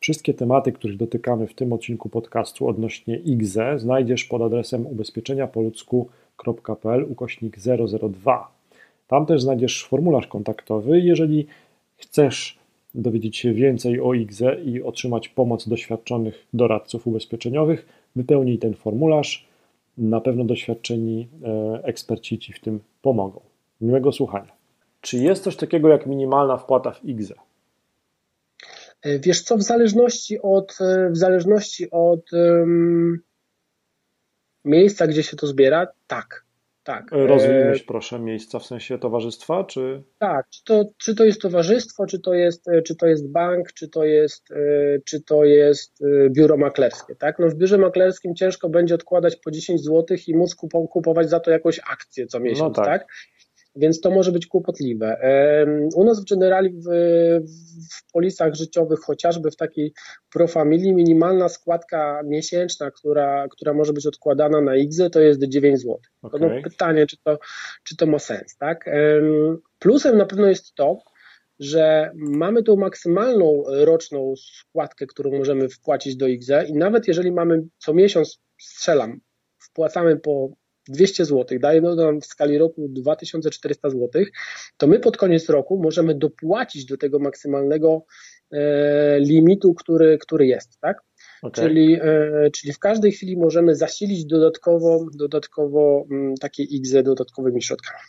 Wszystkie tematy, których dotykamy w tym odcinku podcastu odnośnie IGZE znajdziesz pod adresem ubezpieczeniapoludzku.pl ukośnik 002. Tam też znajdziesz formularz kontaktowy. Jeżeli chcesz dowiedzieć się więcej o IGZE i otrzymać pomoc doświadczonych doradców ubezpieczeniowych, wypełnij ten formularz. Na pewno doświadczeni e, eksperci Ci w tym pomogą. Miłego słuchania. Czy jest coś takiego jak minimalna wpłata w IGZE? E, wiesz co, w zależności od, e, w zależności od um, miejsca, gdzie się to zbiera, tak. Tak. Rozwiniesz proszę miejsca w sensie towarzystwa, czy? Tak, czy to, czy to jest towarzystwo, czy to jest, czy to jest bank, czy to jest, czy to jest biuro maklerskie, tak? No w biurze maklerskim ciężko będzie odkładać po 10 zł i móc kupować za to jakąś akcję co miesiąc, no tak. tak? Więc to może być kłopotliwe. U nas w generali w, w polisach życiowych, chociażby w takiej profamilii, minimalna składka miesięczna, która, która może być odkładana na IGZY, to jest 9 zł. Okay. No pytanie, czy to, czy to ma sens, tak? Plusem na pewno jest to, że mamy tą maksymalną roczną składkę, którą możemy wpłacić do IGZE i nawet jeżeli mamy co miesiąc, strzelam, wpłacamy po 200 zł, daje nam w skali roku 2400 zł, to my pod koniec roku możemy dopłacić do tego maksymalnego e, limitu, który, który jest, tak? Okay. Czyli, e, czyli w każdej chwili możemy zasilić dodatkowo, dodatkowo m, takie XE dodatkowymi środkami.